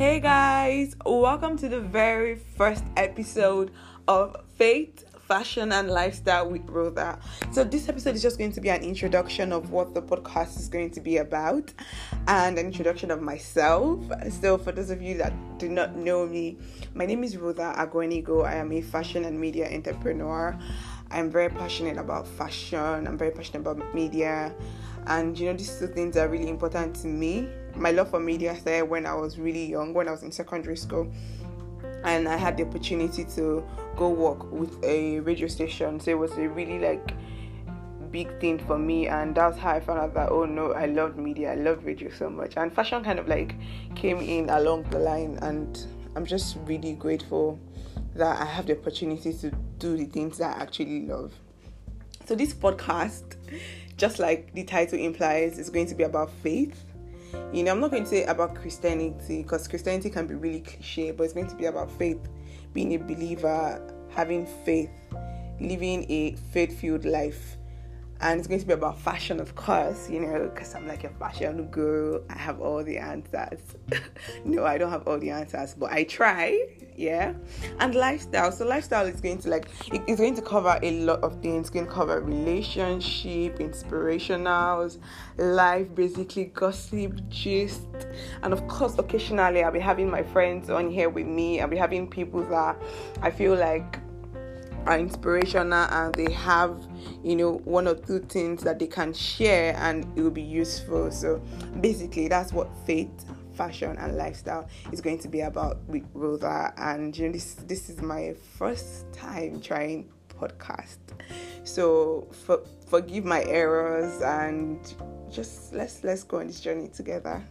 Hey guys, welcome to the very first episode of Faith, Fashion, and Lifestyle with Rhoda. So, this episode is just going to be an introduction of what the podcast is going to be about and an introduction of myself. So, for those of you that do not know me, my name is Rhoda Agwenigo. I am a fashion and media entrepreneur. I'm very passionate about fashion, I'm very passionate about media, and you know, these two things are really important to me. My love for media started when I was really young, when I was in secondary school, and I had the opportunity to go work with a radio station. So it was a really like big thing for me, and that's how I found out that oh no, I love media, I love radio so much, and fashion kind of like came in along the line, and I'm just really grateful that I have the opportunity to do the things that I actually love. So, this podcast, just like the title implies, is going to be about faith. You know, I'm not going to say about Christianity because Christianity can be really cliche, but it's going to be about faith, being a believer, having faith, living a faith filled life and it's going to be about fashion, of course, you know, because I'm like a fashion girl. I have all the answers. no, I don't have all the answers, but I try, yeah. And lifestyle. So lifestyle is going to like it's going to cover a lot of things. It's going to cover relationship, inspirationals, life, basically gossip, gist, and of course, occasionally I'll be having my friends on here with me. I'll be having people that I feel like are inspirational and they have you know one or two things that they can share and it will be useful. So basically that's what faith fashion and lifestyle is going to be about with Rhoda and you know this this is my first time trying podcast. So for, forgive my errors and just let's let's go on this journey together